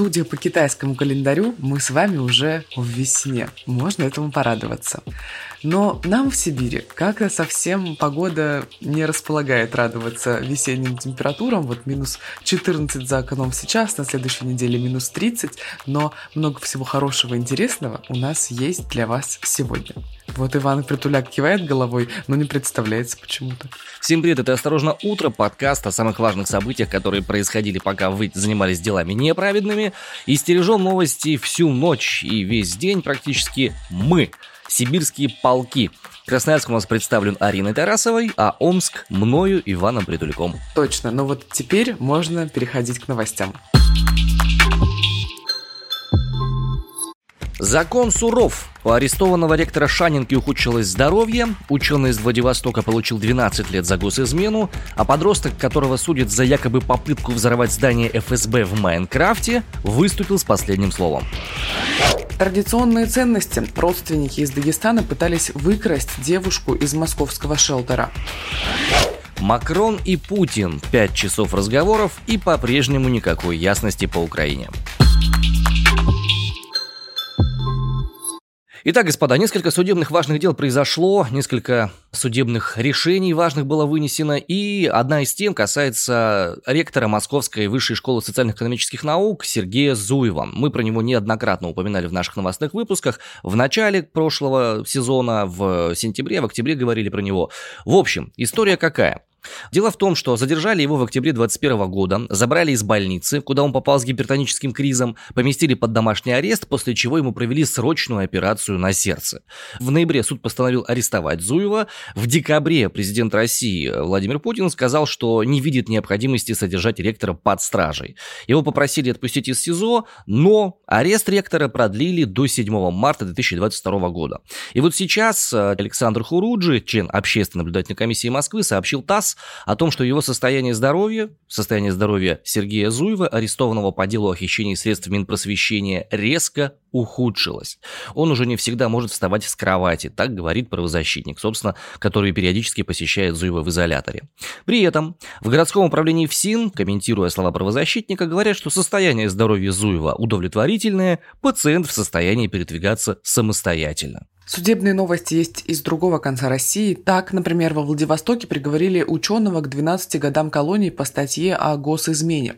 Судя по китайскому календарю, мы с вами уже в весне. Можно этому порадоваться. Но нам в Сибири как-то совсем погода не располагает радоваться весенним температурам. Вот минус 14 за окном сейчас, на следующей неделе минус 30. Но много всего хорошего и интересного у нас есть для вас сегодня. Вот Иван Притуляк кивает головой, но не представляется почему-то. Всем привет, это «Осторожно, утро», подкаст о самых важных событиях, которые происходили, пока вы занимались делами неправедными. И стережем новости всю ночь и весь день практически мы, сибирские полки. Красноярск у нас представлен Ариной Тарасовой, а Омск мною Иваном Притуляком. Точно, но вот теперь можно переходить к новостям. Закон суров. У арестованного ректора Шанинки ухудшилось здоровье, ученый из Владивостока получил 12 лет за госизмену, а подросток, которого судят за якобы попытку взорвать здание ФСБ в Майнкрафте, выступил с последним словом. Традиционные ценности. Родственники из Дагестана пытались выкрасть девушку из московского шелтера. Макрон и Путин. Пять часов разговоров и по-прежнему никакой ясности по Украине. Итак, господа, несколько судебных важных дел произошло, несколько судебных решений важных было вынесено, и одна из тем касается ректора Московской высшей школы социально-экономических наук Сергея Зуева. Мы про него неоднократно упоминали в наших новостных выпусках. В начале прошлого сезона, в сентябре, в октябре говорили про него. В общем, история какая? Дело в том, что задержали его в октябре 2021 года, забрали из больницы, куда он попал с гипертоническим кризом, поместили под домашний арест, после чего ему провели срочную операцию на сердце. В ноябре суд постановил арестовать Зуева. В декабре президент России Владимир Путин сказал, что не видит необходимости содержать ректора под стражей. Его попросили отпустить из СИЗО, но арест ректора продлили до 7 марта 2022 года. И вот сейчас Александр Хуруджи, член общественной наблюдательной комиссии Москвы, сообщил ТАСС, о том, что его состояние здоровья, состояние здоровья Сергея Зуева, арестованного по делу о хищении средств Минпросвещения, резко ухудшилось. Он уже не всегда может вставать с кровати, так говорит правозащитник, собственно, который периодически посещает Зуева в изоляторе. При этом в городском управлении ФСИН, комментируя слова правозащитника, говорят, что состояние здоровья Зуева удовлетворительное, пациент в состоянии передвигаться самостоятельно. Судебные новости есть из другого конца России. Так, например, во Владивостоке приговорили ученого к 12 годам колонии по статье о госизмене.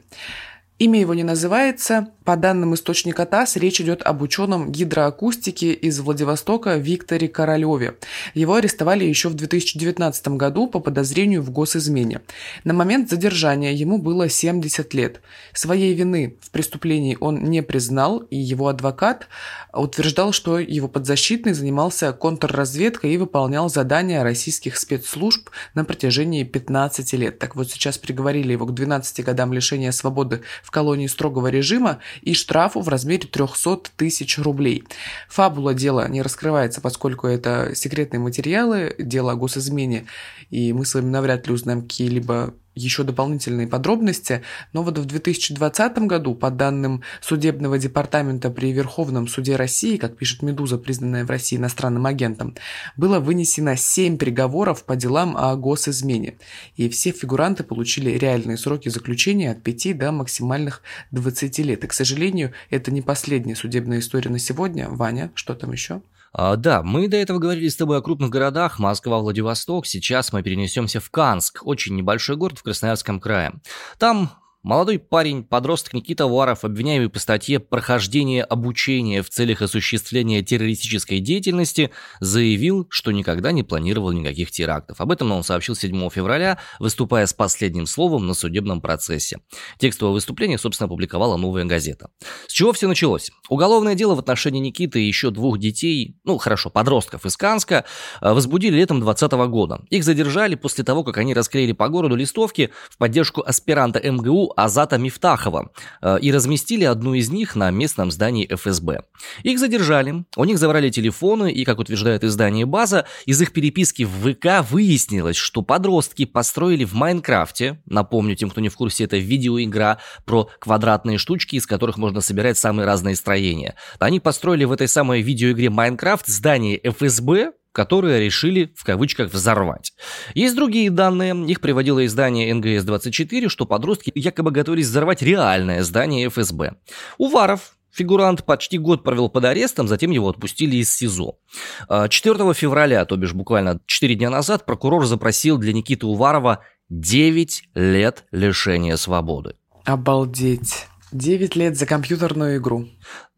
Имя его не называется. По данным источника ТАСС, речь идет об ученом гидроакустики из Владивостока Викторе Королеве. Его арестовали еще в 2019 году по подозрению в госизмене. На момент задержания ему было 70 лет. Своей вины в преступлении он не признал, и его адвокат утверждал, что его подзащитный занимался контрразведкой и выполнял задания российских спецслужб на протяжении 15 лет. Так вот, сейчас приговорили его к 12 годам лишения свободы в колонии строгого режима и штрафу в размере 300 тысяч рублей. Фабула дела не раскрывается, поскольку это секретные материалы, дело о госизмене, и мы с вами навряд ли узнаем какие-либо еще дополнительные подробности, но вот в 2020 году, по данным судебного департамента при Верховном суде России, как пишет «Медуза», признанная в России иностранным агентом, было вынесено 7 приговоров по делам о госизмене, и все фигуранты получили реальные сроки заключения от 5 до максимальных 20 лет. И, к сожалению, это не последняя судебная история на сегодня. Ваня, что там еще? А, да, мы до этого говорили с тобой о крупных городах, Москва, Владивосток. Сейчас мы перенесемся в Канск, очень небольшой город в Красноярском крае. Там Молодой парень, подросток Никита Варов, обвиняемый по статье «Прохождение обучения в целях осуществления террористической деятельности», заявил, что никогда не планировал никаких терактов. Об этом он сообщил 7 февраля, выступая с последним словом на судебном процессе. Текстовое выступление, собственно, опубликовала «Новая газета». С чего все началось? Уголовное дело в отношении Никиты и еще двух детей, ну хорошо, подростков из Канска, э, возбудили летом 2020 года. Их задержали после того, как они расклеили по городу листовки в поддержку аспиранта МГУ Азата Мифтахова э, и разместили одну из них на местном здании ФСБ. Их задержали, у них забрали телефоны, и, как утверждает издание «База», из их переписки в ВК выяснилось, что подростки построили в Майнкрафте, напомню тем, кто не в курсе, это видеоигра про квадратные штучки, из которых можно собирать самые разные строения. Они построили в этой самой видеоигре Майнкрафт здание ФСБ, которые решили, в кавычках, взорвать. Есть другие данные, их приводило издание НГС-24, что подростки якобы готовились взорвать реальное здание ФСБ. Уваров, Фигурант почти год провел под арестом, затем его отпустили из СИЗО. 4 а, февраля, то бишь буквально 4 дня назад, прокурор запросил для Никиты Уварова 9 лет лишения свободы. Обалдеть. 9 лет за компьютерную игру.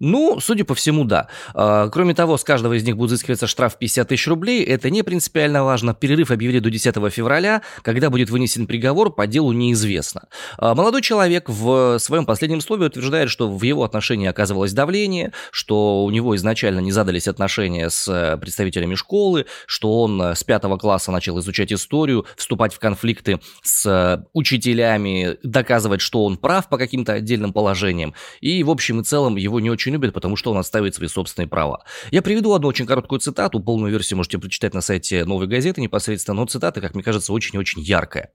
Ну, судя по всему, да. А, кроме того, с каждого из них будет взыскиваться штраф 50 тысяч рублей. Это не принципиально важно. Перерыв объявили до 10 февраля. Когда будет вынесен приговор, по делу неизвестно. А, молодой человек в своем последнем слове утверждает, что в его отношении оказывалось давление, что у него изначально не задались отношения с э, представителями школы, что он э, с пятого класса начал изучать историю, вступать в конфликты с э, учителями, доказывать, что он прав по каким-то отдельным положениям. И, в общем и целом, его не очень любят, потому что он отстаивает свои собственные права. Я приведу одну очень короткую цитату, полную версию можете прочитать на сайте «Новой газеты» непосредственно, но цитата, как мне кажется, очень-очень яркая.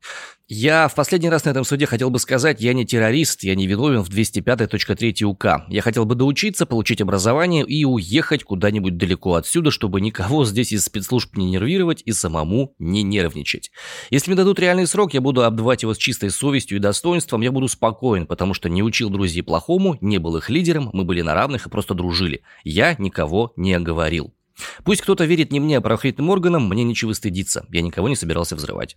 Я в последний раз на этом суде хотел бы сказать, я не террорист, я не виновен в 205.3 УК. Я хотел бы доучиться, получить образование и уехать куда-нибудь далеко отсюда, чтобы никого здесь из спецслужб не нервировать и самому не нервничать. Если мне дадут реальный срок, я буду обдавать его с чистой совестью и достоинством, я буду спокоен, потому что не учил друзей плохому, не был их лидером, мы были на равных и просто дружили. Я никого не оговорил. Пусть кто-то верит не мне, а правоохранительным органам, мне нечего стыдиться. Я никого не собирался взрывать.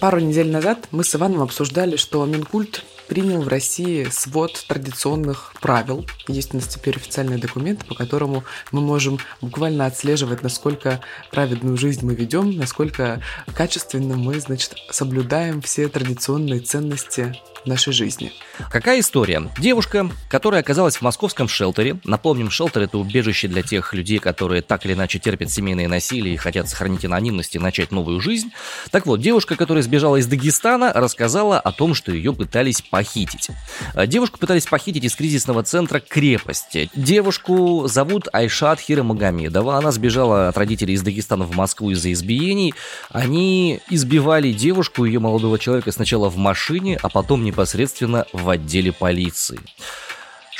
Пару недель назад мы с Иваном обсуждали, что Минкульт принял в России свод традиционных правил. Есть у нас теперь официальные документы, по которому мы можем буквально отслеживать, насколько праведную жизнь мы ведем, насколько качественно мы, значит, соблюдаем все традиционные ценности нашей жизни. Какая история? Девушка, которая оказалась в московском шелтере, напомним, шелтер это убежище для тех людей, которые так или иначе терпят семейное насилие и хотят сохранить анонимность и начать новую жизнь. Так вот, девушка, которая сбежала из Дагестана, рассказала о том, что ее пытались похитить. А, девушку пытались похитить из кризисного центра крепости. Девушку зовут Айшат Хирамагомедова. Она сбежала от родителей из Дагестана в Москву из-за избиений. Они избивали девушку, ее молодого человека сначала в машине, а потом непосредственно в отделе полиции.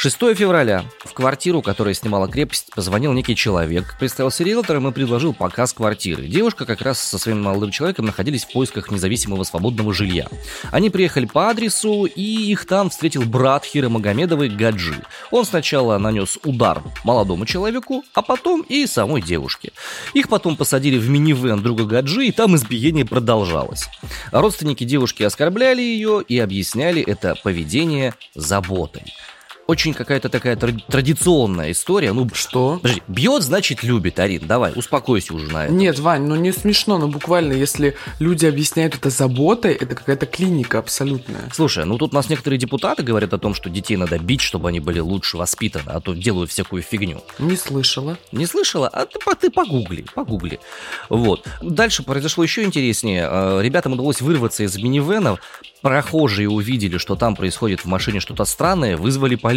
6 февраля в квартиру, которая снимала крепость, позвонил некий человек, представился риэлтором и предложил показ квартиры. Девушка как раз со своим молодым человеком находились в поисках независимого свободного жилья. Они приехали по адресу, и их там встретил брат Хиры Магомедовой Гаджи. Он сначала нанес удар молодому человеку, а потом и самой девушке. Их потом посадили в минивэн друга Гаджи, и там избиение продолжалось. Родственники девушки оскорбляли ее и объясняли это поведение заботой очень какая-то такая традиционная история. Ну, что? Подожди, бьет, значит любит, Арин. Давай, успокойся уже на это. Нет, Вань, ну не смешно, но буквально, если люди объясняют это заботой, это какая-то клиника абсолютная. Слушай, ну тут у нас некоторые депутаты говорят о том, что детей надо бить, чтобы они были лучше воспитаны, а то делают всякую фигню. Не слышала. Не слышала? А ты, ты погугли, погугли. Вот. Дальше произошло еще интереснее. Э, ребятам удалось вырваться из минивенов, Прохожие увидели, что там происходит в машине что-то странное, вызвали полицию.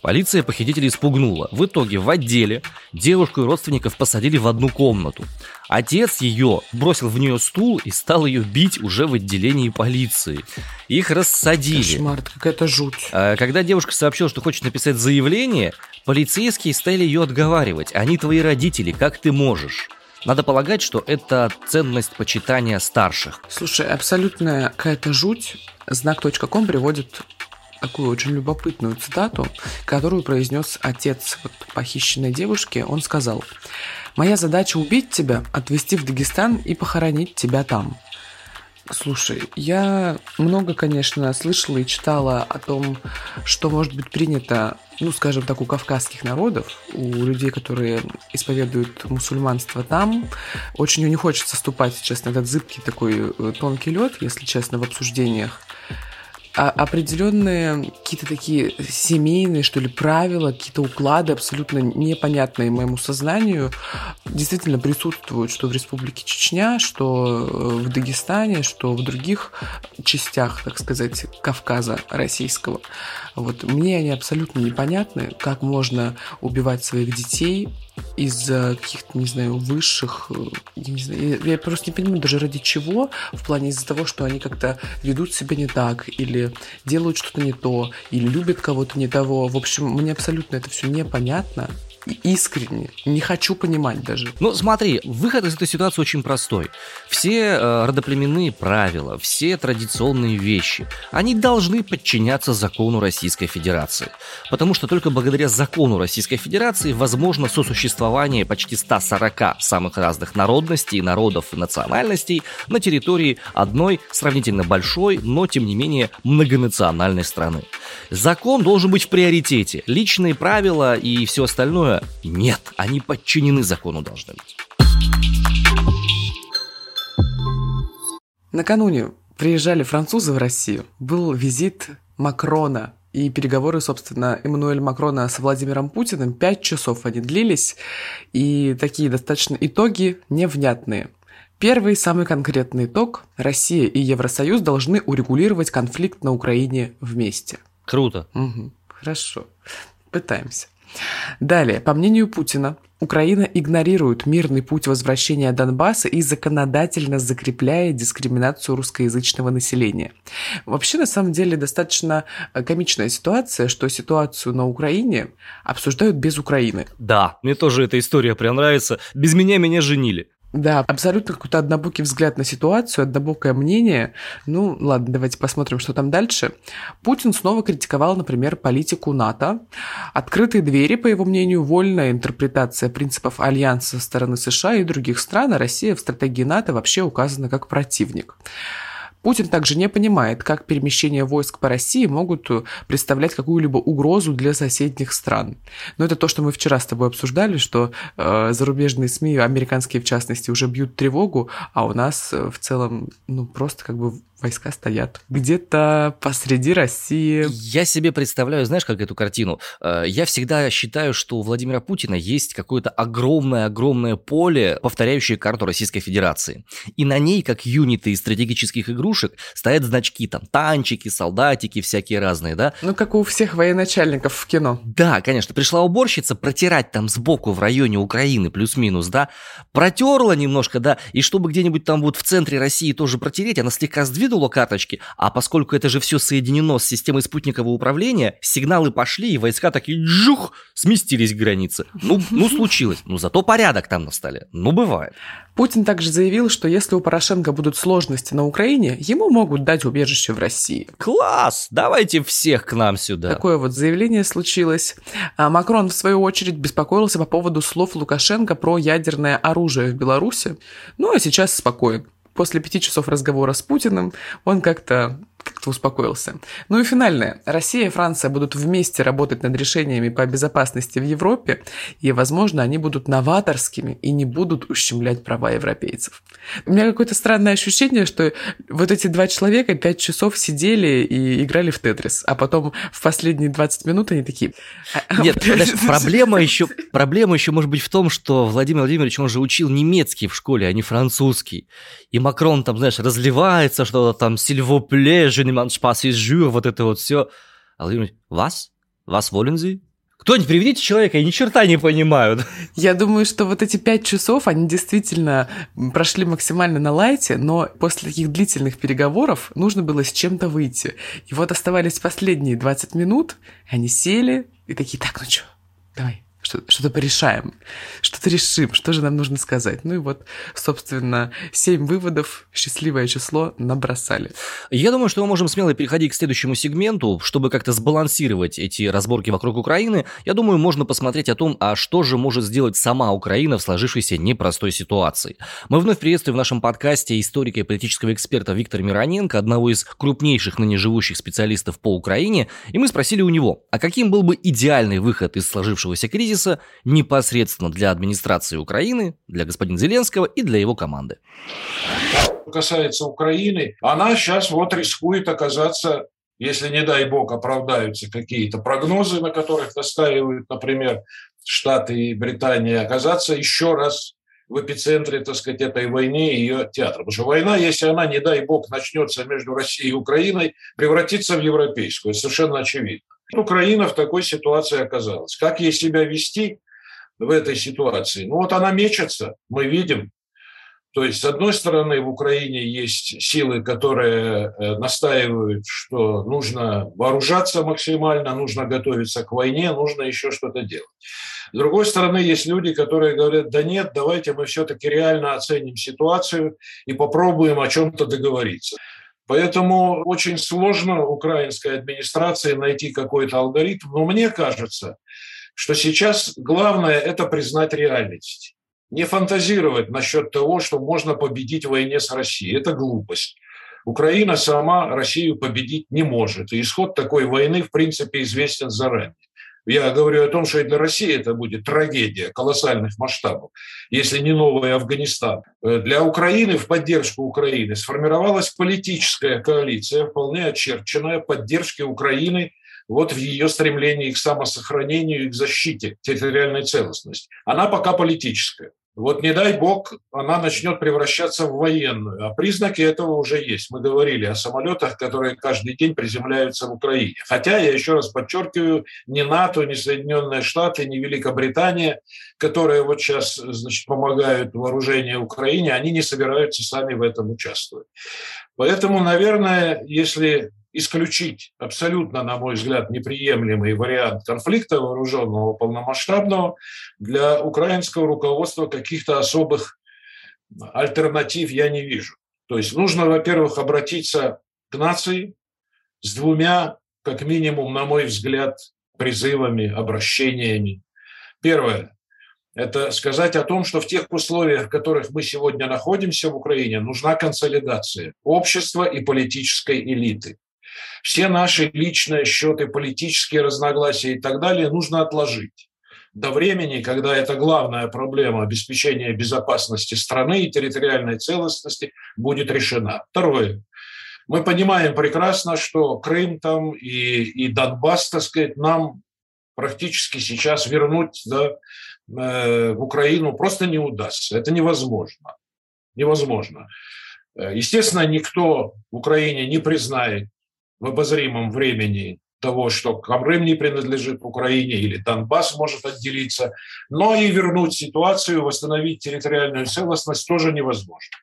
Полиция похитителей испугнула. В итоге в отделе девушку и родственников посадили в одну комнату. Отец ее бросил в нее стул и стал ее бить уже в отделении полиции. Их рассадили. Кошмар, какая-то жуть. А, когда девушка сообщила, что хочет написать заявление, полицейские стали ее отговаривать. Они твои родители, как ты можешь? Надо полагать, что это ценность почитания старших. Слушай, абсолютная какая-то жуть. Знак.ком приводит такую очень любопытную цитату, которую произнес отец вот похищенной девушки. Он сказал, «Моя задача убить тебя, отвезти в Дагестан и похоронить тебя там». Слушай, я много, конечно, слышала и читала о том, что может быть принято, ну, скажем так, у кавказских народов, у людей, которые исповедуют мусульманство там. Очень не хочется ступать сейчас на этот зыбкий такой э, тонкий лед, если честно, в обсуждениях определенные какие-то такие семейные, что ли, правила, какие-то уклады абсолютно непонятные моему сознанию действительно присутствуют, что в Республике Чечня, что э, в Дагестане, что в других частях, так сказать, Кавказа российского. Вот мне они абсолютно непонятны, как можно убивать своих детей, из-за каких-то, не знаю, высших, э, я, не знаю, я, я просто не понимаю даже ради чего, в плане из-за того, что они как-то ведут себя не так, или делают что-то не то, или любят кого-то не того. В общем, мне абсолютно это все непонятно искренне, не хочу понимать даже. Ну, смотри, выход из этой ситуации очень простой. Все э, родоплеменные правила, все традиционные вещи, они должны подчиняться закону Российской Федерации. Потому что только благодаря закону Российской Федерации возможно сосуществование почти 140 самых разных народностей, народов и национальностей на территории одной сравнительно большой, но тем не менее многонациональной страны. Закон должен быть в приоритете. Личные правила и все остальное остальное нет, они подчинены закону должны быть. Накануне приезжали французы в Россию, был визит Макрона и переговоры, собственно, Эммануэля Макрона с Владимиром Путиным. Пять часов они длились, и такие достаточно итоги невнятные. Первый, самый конкретный итог – Россия и Евросоюз должны урегулировать конфликт на Украине вместе. Круто. Угу, хорошо. Пытаемся. Далее, по мнению Путина, Украина игнорирует мирный путь возвращения Донбасса и законодательно закрепляет дискриминацию русскоязычного населения. Вообще, на самом деле, достаточно э, комичная ситуация, что ситуацию на Украине обсуждают без Украины. Да, мне тоже эта история прям нравится. Без меня меня женили. Да, абсолютно какой-то однобокий взгляд на ситуацию, однобокое мнение. Ну, ладно, давайте посмотрим, что там дальше. Путин снова критиковал, например, политику НАТО. Открытые двери, по его мнению, вольная интерпретация принципов альянса со стороны США и других стран, а Россия в стратегии НАТО вообще указана как противник. Путин также не понимает, как перемещения войск по России могут э, представлять какую-либо угрозу для соседних стран. Но это то, что мы вчера с тобой обсуждали, что э, зарубежные СМИ, американские в частности, уже бьют тревогу, а у нас э, в целом, ну, просто как бы войска стоят где-то посреди России. Я себе представляю, знаешь, как эту картину? Э, я всегда считаю, что у Владимира Путина есть какое-то огромное-огромное поле, повторяющее карту Российской Федерации. И на ней, как юниты из стратегических игрушек, стоят значки, там, танчики, солдатики всякие разные, да? Ну, как у всех военачальников в кино. Да, конечно. Пришла уборщица протирать там сбоку в районе Украины плюс-минус, да? Протерла немножко, да, и чтобы где-нибудь там вот в центре России тоже протереть, она слегка сдвинула выкидывала карточки, а поскольку это же все соединено с системой спутникового управления, сигналы пошли, и войска такие джух, сместились к границе. Ну, ну случилось. Ну, зато порядок там на столе. Ну, бывает. Путин также заявил, что если у Порошенко будут сложности на Украине, ему могут дать убежище в России. Класс! Давайте всех к нам сюда. Такое вот заявление случилось. А Макрон, в свою очередь, беспокоился по поводу слов Лукашенко про ядерное оружие в Беларуси. Ну, а сейчас спокоен после пяти часов разговора с Путиным он как-то как-то успокоился. Ну и финальное. Россия и Франция будут вместе работать над решениями по безопасности в Европе, и, возможно, они будут новаторскими и не будут ущемлять права европейцев. У меня какое-то странное ощущение, что вот эти два человека пять часов сидели и играли в Тетрис, а потом в последние 20 минут они такие... «А, а Нет, проблема еще, проблема еще может быть в том, что Владимир Владимирович, он же учил немецкий в школе, а не французский. И Макрон там, знаешь, разливается что-то там, сильвопле, je ne mange pas вот это вот все. А Владимир вас? Вас волен? Кто-нибудь приведите человека, я ни черта не понимаю. Я думаю, что вот эти пять часов, они действительно прошли максимально на лайте, но после таких длительных переговоров нужно было с чем-то выйти. И вот оставались последние 20 минут, они сели и такие, так, ну что, давай, что-то порешаем, что-то решим, что же нам нужно сказать. Ну и вот, собственно, семь выводов, счастливое число набросали. Я думаю, что мы можем смело переходить к следующему сегменту, чтобы как-то сбалансировать эти разборки вокруг Украины. Я думаю, можно посмотреть о том, а что же может сделать сама Украина в сложившейся непростой ситуации. Мы вновь приветствуем в нашем подкасте историка и политического эксперта Виктора Мироненко, одного из крупнейших ныне живущих специалистов по Украине, и мы спросили у него, а каким был бы идеальный выход из сложившегося кризиса кризиса непосредственно для администрации Украины, для господина Зеленского и для его команды. Касается Украины, она сейчас вот рискует оказаться если, не дай бог, оправдаются какие-то прогнозы, на которых настаивают, например, Штаты и Британия, оказаться еще раз в эпицентре, так сказать, этой войны и ее театра. Потому что война, если она, не дай бог, начнется между Россией и Украиной, превратится в европейскую. Совершенно очевидно. Украина в такой ситуации оказалась. Как ей себя вести? в этой ситуации? Ну вот она мечется, мы видим. То есть, с одной стороны, в Украине есть силы, которые э, настаивают, что нужно вооружаться максимально, нужно готовиться к войне, нужно еще что-то делать. С другой стороны, есть люди, которые говорят, да нет, давайте мы все-таки реально оценим ситуацию и попробуем о чем-то договориться. Поэтому очень сложно украинской администрации найти какой-то алгоритм. Но мне кажется, что сейчас главное – это признать реальность. Не фантазировать насчет того, что можно победить в войне с Россией. Это глупость. Украина сама Россию победить не может. И исход такой войны, в принципе, известен заранее. Я говорю о том, что и для России это будет трагедия колоссальных масштабов, если не новый Афганистан. Для Украины, в поддержку Украины, сформировалась политическая коалиция, вполне очерченная поддержки Украины вот в ее стремлении к самосохранению и к защите территориальной целостности. Она пока политическая. Вот не дай бог, она начнет превращаться в военную. А признаки этого уже есть. Мы говорили о самолетах, которые каждый день приземляются в Украине. Хотя, я еще раз подчеркиваю, ни НАТО, ни Соединенные Штаты, ни Великобритания, которые вот сейчас значит, помогают вооружению Украине, они не собираются сами в этом участвовать. Поэтому, наверное, если исключить абсолютно, на мой взгляд, неприемлемый вариант конфликта вооруженного полномасштабного, для украинского руководства каких-то особых альтернатив я не вижу. То есть нужно, во-первых, обратиться к нации с двумя, как минимум, на мой взгляд, призывами, обращениями. Первое – это сказать о том, что в тех условиях, в которых мы сегодня находимся в Украине, нужна консолидация общества и политической элиты. Все наши личные счеты, политические разногласия и так далее нужно отложить до времени, когда эта главная проблема обеспечения безопасности страны и территориальной целостности будет решена. Второе. Мы понимаем прекрасно, что Крым там и, и Донбасс, так сказать, нам практически сейчас вернуть да, э, в Украину просто не удастся. Это невозможно. Невозможно. Э, естественно, никто в Украине не признает в обозримом времени того, что Крым не принадлежит Украине или Донбасс может отделиться, но и вернуть ситуацию, восстановить территориальную целостность тоже невозможно.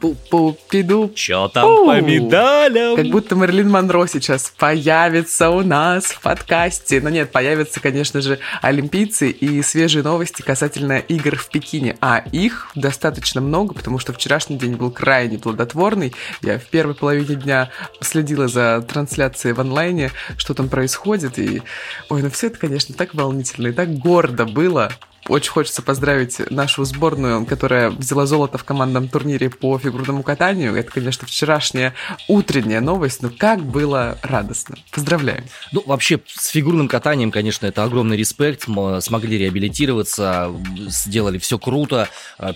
Пу-пу-пиду. Чё там Пу. по медалям? Как будто Мерлин Монро сейчас появится у нас в подкасте. Но нет, появятся, конечно же, олимпийцы и свежие новости касательно игр в Пекине. А их достаточно много, потому что вчерашний день был крайне плодотворный. Я в первой половине дня следила за трансляцией в онлайне, что там происходит. И, ой, ну все это, конечно, так волнительно и так гордо было. Очень хочется поздравить нашу сборную, которая взяла золото в командном турнире по фигурному катанию. Это, конечно, вчерашняя утренняя новость, но как было радостно. Поздравляем. Ну, вообще, с фигурным катанием, конечно, это огромный респект. Мы смогли реабилитироваться, сделали все круто.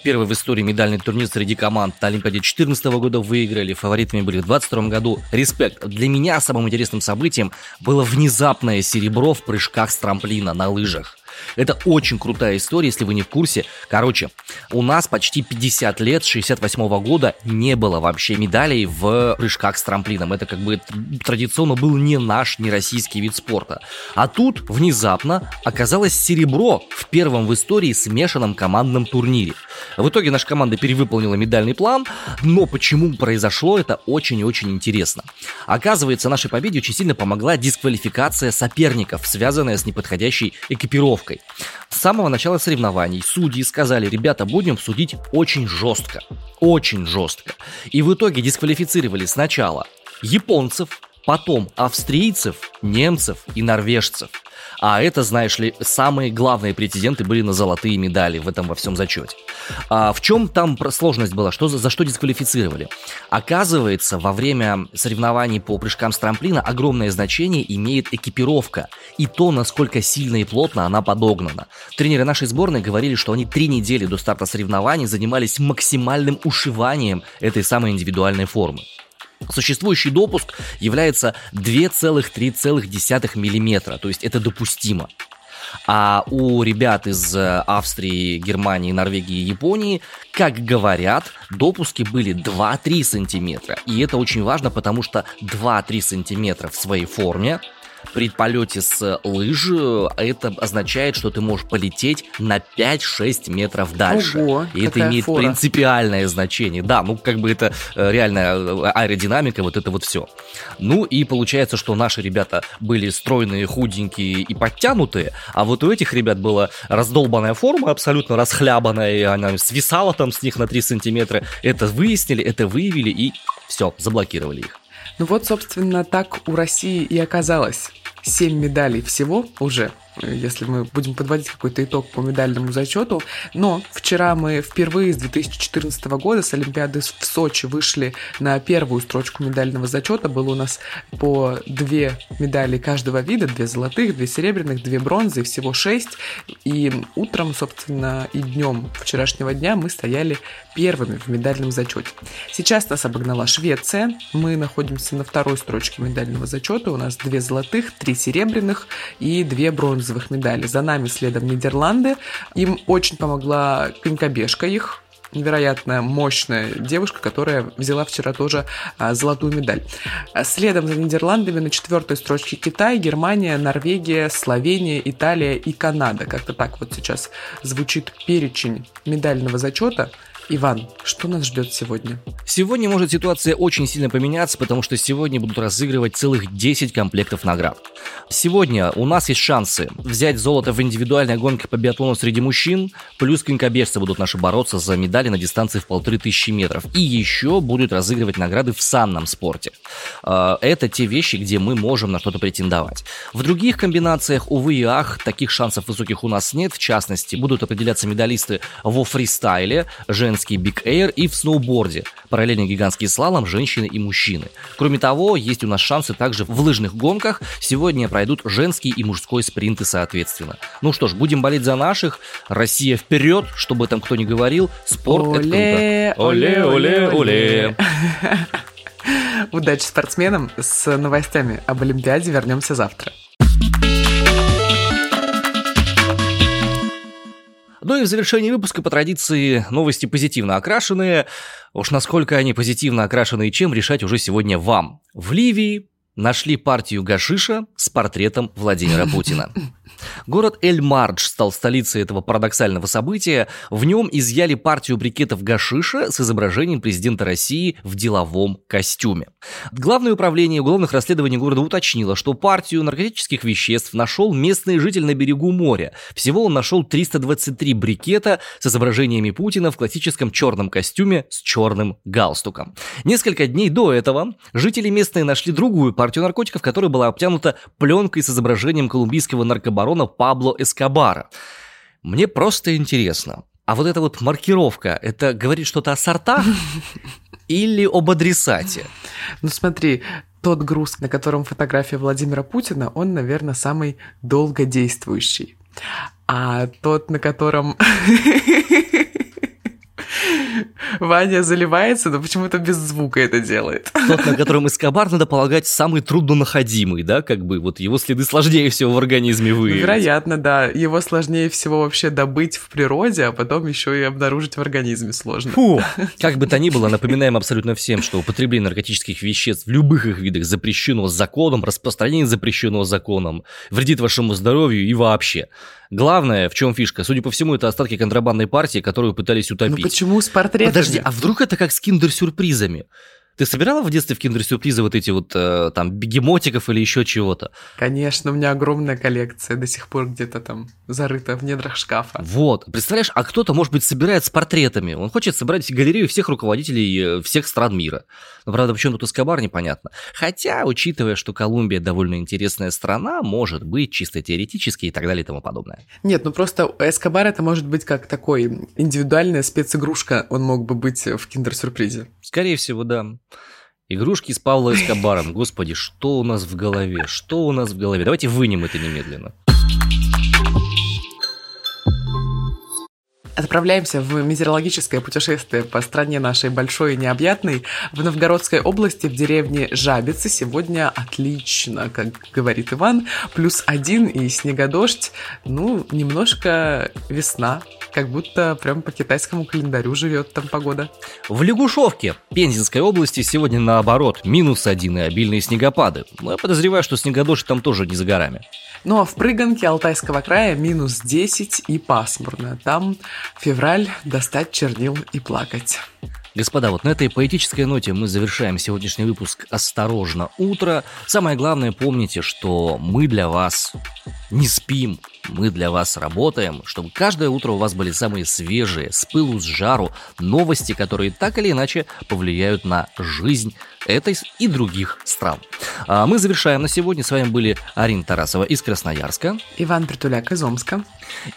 Первый в истории медальный турнир среди команд на Олимпиаде 2014 года выиграли, фаворитами были в 2022 году. Респект. Для меня самым интересным событием было внезапное серебро в прыжках с трамплина на лыжах. Это очень крутая история, если вы не в курсе. Короче, у нас почти 50 лет, с 68 года, не было вообще медалей в прыжках с трамплином. Это как бы традиционно был не наш, не российский вид спорта. А тут внезапно оказалось серебро в первом в истории смешанном командном турнире. В итоге наша команда перевыполнила медальный план, но почему произошло это очень и очень интересно. Оказывается, нашей победе очень сильно помогла дисквалификация соперников, связанная с неподходящей экипировкой. С самого начала соревнований судьи сказали, ребята, будем судить очень жестко. Очень жестко. И в итоге дисквалифицировали сначала японцев, потом австрийцев, немцев и норвежцев. А это, знаешь ли, самые главные претенденты были на золотые медали в этом во всем зачете. А в чем там сложность была? Что, за что дисквалифицировали? Оказывается, во время соревнований по прыжкам с трамплина огромное значение имеет экипировка и то, насколько сильно и плотно она подогнана. Тренеры нашей сборной говорили, что они три недели до старта соревнований занимались максимальным ушиванием этой самой индивидуальной формы. Существующий допуск является 2,3 мм, то есть это допустимо. А у ребят из э, Австрии, Германии, Норвегии и Японии, как говорят, допуски были 2-3 сантиметра. И это очень важно, потому что 2-3 сантиметра в своей форме При полете с лыж это означает, что ты можешь полететь на 5-6 метров дальше. Ого, И это имеет фора. принципиальное значение. Да, ну как бы это э, реальная э, аэродинамика, вот это вот все. Ну и получается, что наши ребята были стройные, худенькие и подтянутые, а вот у этих ребят была раздолбанная форма, абсолютно расхлябанная, и она свисала там с них на 3 сантиметра. Это выяснили, это выявили и все, заблокировали их. Ну вот, собственно, так у России и оказалось. Семь медалей всего уже, если мы будем подводить какой-то итог по медальному зачету. Но вчера мы впервые с 2014 года с Олимпиады в Сочи вышли на первую строчку медального зачета. Было у нас по две медали каждого вида, две золотых, две серебряных, две бронзы, всего шесть. И утром, собственно, и днем вчерашнего дня мы стояли первыми в медальном зачете. Сейчас нас обогнала Швеция. Мы находимся на второй строчке медального зачета. У нас две золотых, три серебряных и две бронзовых медали. За нами следом Нидерланды. Им очень помогла конькобежка их, невероятно мощная девушка, которая взяла вчера тоже а, золотую медаль. Следом за Нидерландами на четвертой строчке Китай, Германия, Норвегия, Словения, Италия и Канада. Как-то так вот сейчас звучит перечень медального зачета. Иван, что нас ждет сегодня? Сегодня может ситуация очень сильно поменяться, потому что сегодня будут разыгрывать целых 10 комплектов наград. Сегодня у нас есть шансы взять золото в индивидуальной гонке по биатлону среди мужчин, плюс конькобежцы будут наши бороться за медали на дистанции в полторы тысячи метров. И еще будут разыгрывать награды в санном спорте. А, Это те вещи, где мы можем на что-то претендовать. В других комбинациях, увы и ах, таких шансов высоких у нас нет. В частности, будут определяться медалисты во фристайле, женский биг эйр и в сноуборде. Параллельно гигантский слалом женщины и мужчины. Кроме того, есть у нас шансы также в лыжных гонках. Сегодня пройдут женский и мужской спринты соответственно. Ну что ж, будем болеть за наших. Россия вперед, чтобы там кто ни говорил. Спорт это круто. Оле, оле, оле. Удачи спортсменам. С новостями об Олимпиаде вернемся завтра. Ну и в завершении выпуска по традиции новости позитивно окрашенные. Уж насколько они позитивно окрашены и чем, решать уже сегодня вам. В Ливии нашли партию гашиша с портретом Владимира Путина. Город Эль-Мардж стал столицей этого парадоксального события. В нем изъяли партию брикетов гашиша с изображением президента России в деловом костюме. Главное управление уголовных расследований города уточнило, что партию наркотических веществ нашел местный житель на берегу моря. Всего он нашел 323 брикета с изображениями Путина в классическом черном костюме с черным галстуком. Несколько дней до этого жители местные нашли другую партию наркотиков, которая была обтянута пленкой с изображением колумбийского наркобарона Пабло Эскобара. Мне просто интересно, а вот эта вот маркировка, это говорит что-то о сортах или об адресате? Ну смотри, тот груз, на котором фотография Владимира Путина, он, наверное, самый долгодействующий. А тот, на котором Ваня заливается, но почему-то без звука это делает. Тот, на котором Эскобар, надо полагать, самый труднонаходимый, да, как бы, вот его следы сложнее всего в организме выявить. Вероятно, да. Его сложнее всего вообще добыть в природе, а потом еще и обнаружить в организме сложно. Фу. Как бы то ни было, напоминаем абсолютно всем, что употребление наркотических веществ в любых их видах запрещено законом, распространение запрещено законом, вредит вашему здоровью и вообще. Главное, в чем фишка, судя по всему, это остатки контрабандной партии, которую пытались Ну утопить. почему с портретами? Подожди, а вдруг это как с киндер-сюрпризами? Ты собирала в детстве в киндер-сюрпризы вот эти вот э, там бегемотиков или еще чего-то? Конечно, у меня огромная коллекция до сих пор где-то там зарыта в недрах шкафа. Вот, представляешь, а кто-то, может быть, собирает с портретами. Он хочет собрать галерею всех руководителей э, всех стран мира. Но, правда, почему тут Эскобар, непонятно. Хотя, учитывая, что Колумбия довольно интересная страна, может быть, чисто теоретически и так далее и тому подобное. Нет, ну просто Эскобар это может быть как такой индивидуальная специгрушка, он мог бы быть в киндер-сюрпризе. Скорее всего, да. Игрушки с Павлом Эскобаром. Господи, что у нас в голове? Что у нас в голове? Давайте вынем это немедленно. Отправляемся в метеорологическое путешествие по стране нашей большой и необъятной. В Новгородской области, в деревне Жабицы, сегодня отлично, как говорит Иван. Плюс один и снегодождь. Ну, немножко весна. Как будто прям по китайскому календарю живет там погода. В Лягушовке, Пензенской области, сегодня наоборот, минус один и обильные снегопады. Но я подозреваю, что снегодождь там тоже не за горами. Ну а в Прыганке Алтайского края минус 10 и пасмурно. Там февраль достать чернил и плакать. Господа, вот на этой поэтической ноте мы завершаем сегодняшний выпуск «Осторожно, утро». Самое главное, помните, что мы для вас не спим, мы для вас работаем, чтобы каждое утро у вас были самые свежие, с пылу, с жару, новости, которые так или иначе повлияют на жизнь этой и других стран. А мы завершаем на сегодня. С вами были Арина Тарасова из Красноярска. Иван Притуляк из Омска.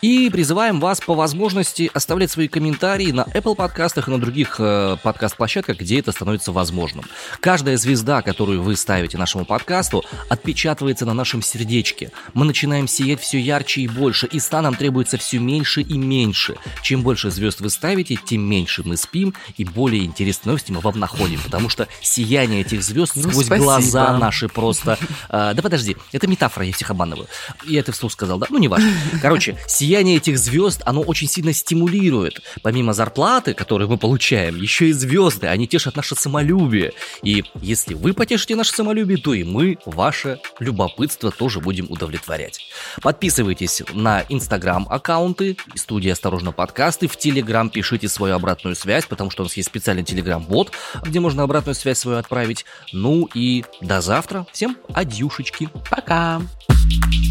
И призываем вас по возможности оставлять свои комментарии на Apple подкастах и на других э, подкаст-площадках, где это становится возможным. Каждая звезда, которую вы ставите нашему подкасту, отпечатывается на нашем сердечке. Мы начинаем сиять все ярче и больше, и ста нам требуется все меньше и меньше. Чем больше звезд вы ставите, тем меньше мы спим, и более интересные новости мы вам находим, потому что сияние этих звезд ну, сквозь спасибо. глаза наши просто... Э, да подожди, это метафора, я всех обманываю. Я это вслух сказал, да? Ну, не важно. Короче, сияние этих звезд, оно очень сильно стимулирует. Помимо зарплаты, которую мы получаем, еще и звезды, они тешат наше самолюбие. И если вы потешите наше самолюбие, то и мы ваше любопытство тоже будем удовлетворять. Подписывайтесь на инстаграм-аккаунты, студия «Осторожно, подкасты», в телеграм пишите свою обратную связь, потому что у нас есть специальный телеграм-бот, где можно обратную связь свою отправить. Ну и до завтра. Всем адьюшечки. Пока. Пока.